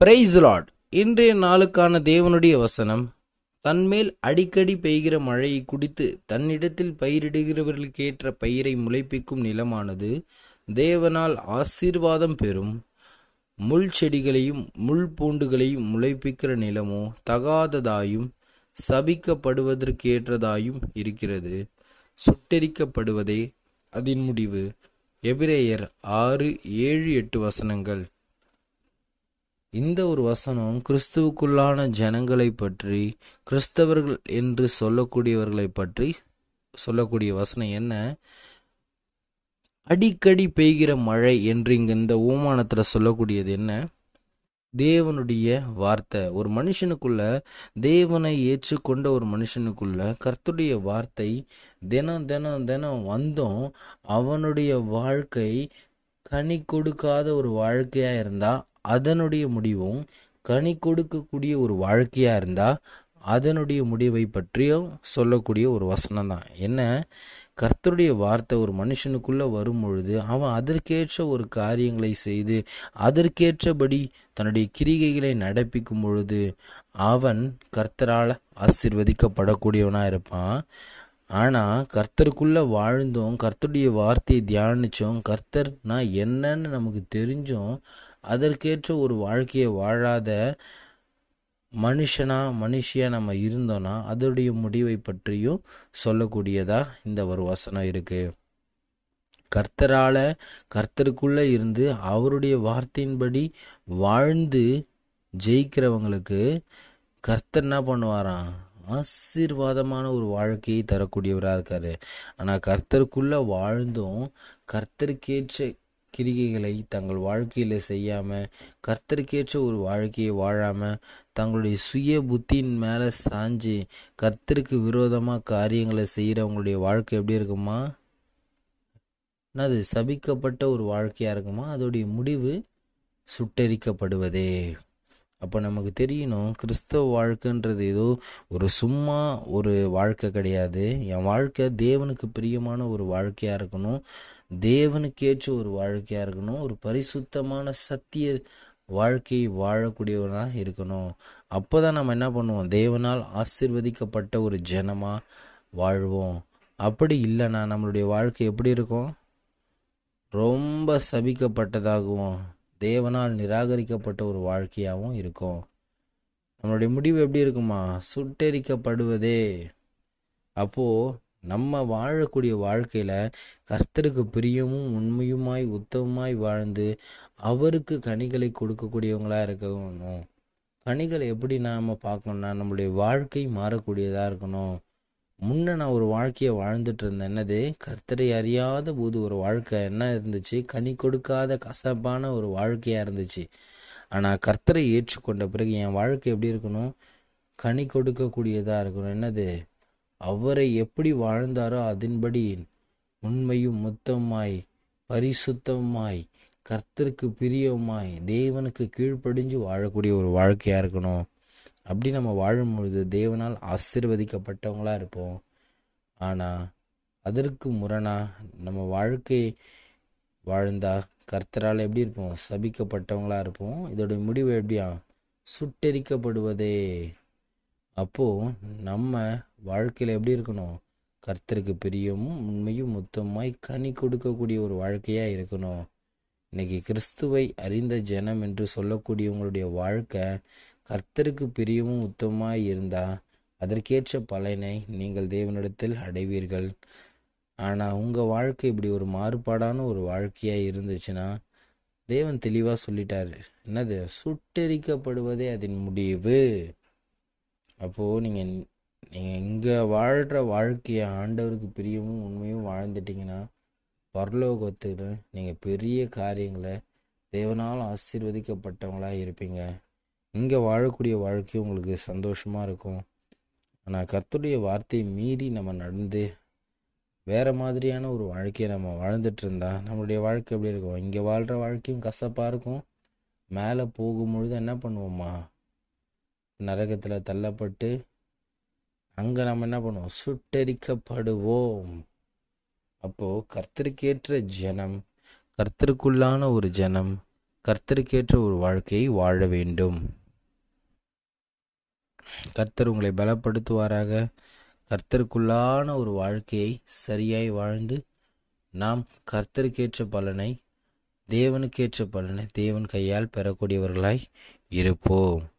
Price Lord இன்றைய நாளுக்கான தேவனுடைய வசனம் தன்மேல் அடிக்கடி பெய்கிற மழையை குடித்து தன்னிடத்தில் பயிரிடுகிறவர்களுக்கு ஏற்ற பயிரை முளைப்பிக்கும் நிலமானது தேவனால் ஆசீர்வாதம் பெறும். முள் செடிகளையும் முள் பூண்டுகளையும் முளைப்பிக்கிற நிலமோ தகாததாயும் சபிக்கப்படுவதற்கு ஏற்றதாயும் இருக்கிறது. சுட்டெரிக்கப்படுவதே அதன் முடிவு. எபிரேயர் ஆறு ஏழு எட்டு வசனங்கள். இந்த ஒரு வசனம் கிறிஸ்துவுக்குள்ளான ஜனங்களை பற்றி கிறிஸ்தவர்கள் என்று சொல்லக்கூடியவர்களை பற்றி சொல்லக்கூடிய வசனம் என்ன? அடிக்கடி பெய்கிற மழை என்று இங்க இந்த ஓமானத்துல சொல்லக்கூடியது என்ன? தேவனுடைய வார்த்தை. ஒரு மனுஷனுக்குள்ள தேவனை ஏற்றுக்கொண்ட ஒரு மனுஷனுக்குள்ள கர்த்துடைய வார்த்தை தினம் தினம் தினம் வந்தும் அவனுடைய வாழ்க்கை கனி கொடுக்காத ஒரு வாழ்க்கையா இருந்தா அதனுடைய முடிவும் கனி கொடுக்கக்கூடிய ஒரு வாழ்க்கையாக இருந்தால் அதனுடைய முடிவை பற்றியும் சொல்லக்கூடிய ஒரு வசனம் தான். என்ன? கர்த்தருடைய வார்த்தை ஒரு மனுஷனுக்குள்ளே வரும் பொழுது அவன் அதற்கேற்ற ஒரு காரியங்களை செய்து அதற்கேற்றபடி தன்னுடைய கிரிகைகளை நடப்பிக்கும் பொழுது அவன் கர்த்தரால் ஆசிர்வதிக்கப்படக்கூடியவனாக இருப்பான். ஆனால் கர்த்தருக்குள்ளே வாழ்ந்தோம் கர்த்தருடைய வார்த்தையை தியானித்தோம் கர்த்தர்னா என்னன்னு நமக்கு தெரிஞ்சோம் அதற்கேற்ற ஒரு வாழ்க்கையை வாழாத மனுஷனா மனுஷியாக நம்ம இருந்தோம்னா அதோடைய முடிவை பற்றியும் சொல்லக்கூடியதாக இந்த ஒரு வசனம் இருக்குது கர்த்தரால் கர்த்தருக்குள்ளே இருந்து அவருடைய வார்த்தையின்படி வாழ்ந்து ஜெயிக்கிறவங்களுக்கு கர்த்தர் என்ன பண்ணுவாராம்? ஆசீர்வாதமான ஒரு வாழ்க்கையை தரக்கூடியவராக இருக்காரு. ஆனால் கர்த்தருக்குள்ள வாழ்ந்தும் கர்த்தருக்கேற்ற கிரிகைகளை தங்கள் வாழ்க்கையில் செய்யாமல் கர்த்தருக்கேற்ற ஒரு வாழ்க்கையை வாழாமல் தங்களுடைய சுய புத்தியின் மேலே சாஞ்சு கர்த்தருக்கு விரோதமாக காரியங்களை செய்கிறவங்களுடைய வாழ்க்கை எப்படி இருக்குமா? அது சபிக்கப்பட்ட ஒரு வாழ்க்கையாக இருக்குமா? அதோடைய முடிவு சுட்டரிக்கப்படுவதே. அப்போ நமக்கு தெரியணும் கிறிஸ்தவ வாழ்க்கைன்றது ஏதோ ஒரு சும்மா ஒரு வாழ்க்கை கிடையாது. என் வாழ்க்கை தேவனுக்கு பிரியமான ஒரு வாழ்க்கையாக இருக்கணும். தேவனுக்கேற்ற ஒரு வாழ்க்கையாக இருக்கணும். ஒரு பரிசுத்தமான சத்திய வாழ்க்கை வாழக்கூடியவனாக இருக்கணும். அப்போ தான் நம்ம என்ன பண்ணுவோம்? தேவனால் ஆசிர்வதிக்கப்பட்ட ஒரு ஜனமாக வாழ்வோம். அப்படி இல்லைன்னா நம்மளுடைய வாழ்க்கை எப்படி இருக்கும்? ரொம்ப சபிக்கப்பட்டதாகவும். தேவனால் நிராகரிக்கப்பட்ட ஒரு வாழ்க்கையாகவும் இருக்கும். நம்மளுடைய முடிவு எப்படி இருக்குமா? சுட்டெரிக்கப்படுவதே. அப்போது நம்ம வாழக்கூடிய வாழ்க்கையில் கர்த்தருக்கு பிரியமும் உண்மையுமாய் உத்தமமாய் வாழ்ந்து அவருக்கு கனிகளை கொடுக்கக்கூடியவங்களாக இருக்கணும். கனிகளை எப்படி நாம் பார்க்கணும்னா நம்மளுடைய வாழ்க்கை மாறக்கூடியதாக இருக்கணும். முன்ன நான் ஒரு வாழ்க்கையை வாழ்ந்துட்டு இருந்தேன். என்னது? கர்த்தரை அறியாத போது ஒரு வாழ்க்கை. என்ன இருந்துச்சு? கனி கொடுக்காத கசப்பான ஒரு வாழ்க்கையாக இருந்துச்சு. ஆனால் கர்த்தரை ஏற்றுக்கொண்ட பிறகு என் வாழ்க்கை எப்படி இருக்கணும்? கனி கொடுக்கக்கூடியதாக இருக்கணும். என்னது? அவரை எப்படி வாழ்ந்தாரோ அதன்படி உண்மையும் மொத்தமாய் பரிசுத்தமாய் கர்த்தருக்கு பிரியமாய் தேவனுக்கு கீழ்ப்படிஞ்சு வாழக்கூடிய ஒரு வாழ்க்கையாக இருக்கணும். அப்படி நம்ம வாழும்பொழுது தேவனால் ஆசிர்வதிக்கப்பட்டவங்களாக இருப்போம். ஆனால் அதற்கு முரணாக நம்ம வாழ்க்கை வாழ்ந்தா கர்த்தரால் எப்படி இருப்போம்? சபிக்கப்பட்டவங்களாக இருப்போம். இதோடைய முடிவு எப்படியா? சுட்டெரிக்கப்படுவதே. அப்போது நம்ம வாழ்க்கையில் எப்படி இருக்கணும்? கர்த்தருக்கு பிரியமும் உண்மையும் மொத்தமாய் கனி கொடுக்கக்கூடிய ஒரு வாழ்க்கையாக இருக்கணும். இன்னைக்கு கிறிஸ்துவை அறிந்த ஜனம் என்று சொல்லக்கூடியவங்களுடைய வாழ்க்கை கர்த்தருக்கு பிரியமும் உத்தமமாய் இருந்தால் அதற்கேற்ற பலனை நீங்கள் தேவனிடத்தில் அடைவீர்கள். ஆனால் உங்கள் வாழ்க்கை இப்படி ஒரு மாறுபாடான ஒரு வாழ்க்கையாக இருந்துச்சுன்னா தேவன் தெளிவாக சொல்லிட்டார். என்னது? சுட்டெரிக்கப்படுவதே அதன் முடிவு. அப்போது நீங்கள் நீங்கள் இங்கே வாழ்கிற வாழ்க்கையை ஆண்டவருக்கு பிரியமும் உண்மையும் வாழ்ந்துட்டிங்கன்னா பரலோகத்தில் நீங்கள் பெரிய காரியங்களை தேவனால் ஆசீர்வதிக்கப்பட்டவங்களாக இருப்பீங்க. இங்கே வாழக்கூடிய வாழ்க்கை உங்களுக்கு சந்தோஷமாக இருக்கும். ஆனால் கர்த்தருடைய வார்த்தையை மீறி நம்ம நடந்து வேறு மாதிரியான ஒரு வாழ்க்கையை நம்ம வாழ்ந்துட்டு இருந்தா நம்மளுடைய வாழ்க்கை எப்படி இருக்கும்? இங்கே வாழ்கிற வாழ்க்கையும் கசப்பாக இருக்கும். மேலே போகும்பொழுது என்ன பண்ணுவோம்மா நரகத்தில் தள்ளப்பட்டு அங்கே நம்ம என்ன பண்ணுவோம்? சுட்டரிக்கப்படுவோம். அப்போது கர்த்தருக்கேற்ற ஜனம் கர்த்தருக்குள்ளான ஒரு ஜனம் கர்த்தருக்கேற்ற ஒரு வாழ்க்கையை வாழ வேண்டும். கர்த்தர் உங்களை பலப்படுத்துவாராக. கர்த்தருக்குள்ளான ஒரு வாழ்க்கையை சரியாய் வாழ்ந்து நாம் கர்த்தருக்கேற்ற பலனை தேவனுக்கேற்ற பலனை தேவன் கையால் பெறக்கூடியவர்களாய் இருப்போம்.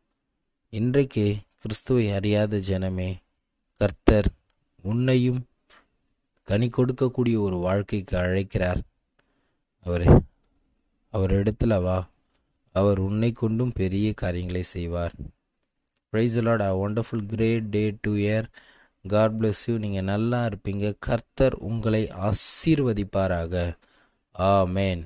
இன்றைக்கு கிறிஸ்துவை அறியாத ஜனமே கர்த்தர் உன்னையும் கனி கொடுக்கக்கூடிய ஒரு வாழ்க்கைக்கு அழைக்கிறார். அவர் அவரிடத்துல வா. அவர் உன்னை கொண்டும் பெரிய காரியங்களை செய்வார். Praise lord a wonderful great day to year God bless you நீங்கள் நல்லா இருப்பீங்க. கர்த்தர் உங்களை ஆசீர்வதிப்பாராக. ஆ மேன்